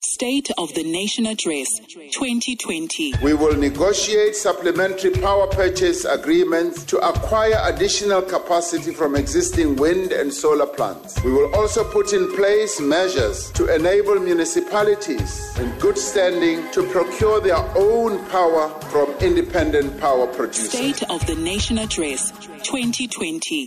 State of the Nation Address 2020. We will negotiate supplementary power purchase agreements to acquire additional capacity from existing wind and solar plants. We will also put in place measures to enable municipalities in good standing to procure their own power from independent power producers. State of the Nation Address 2020.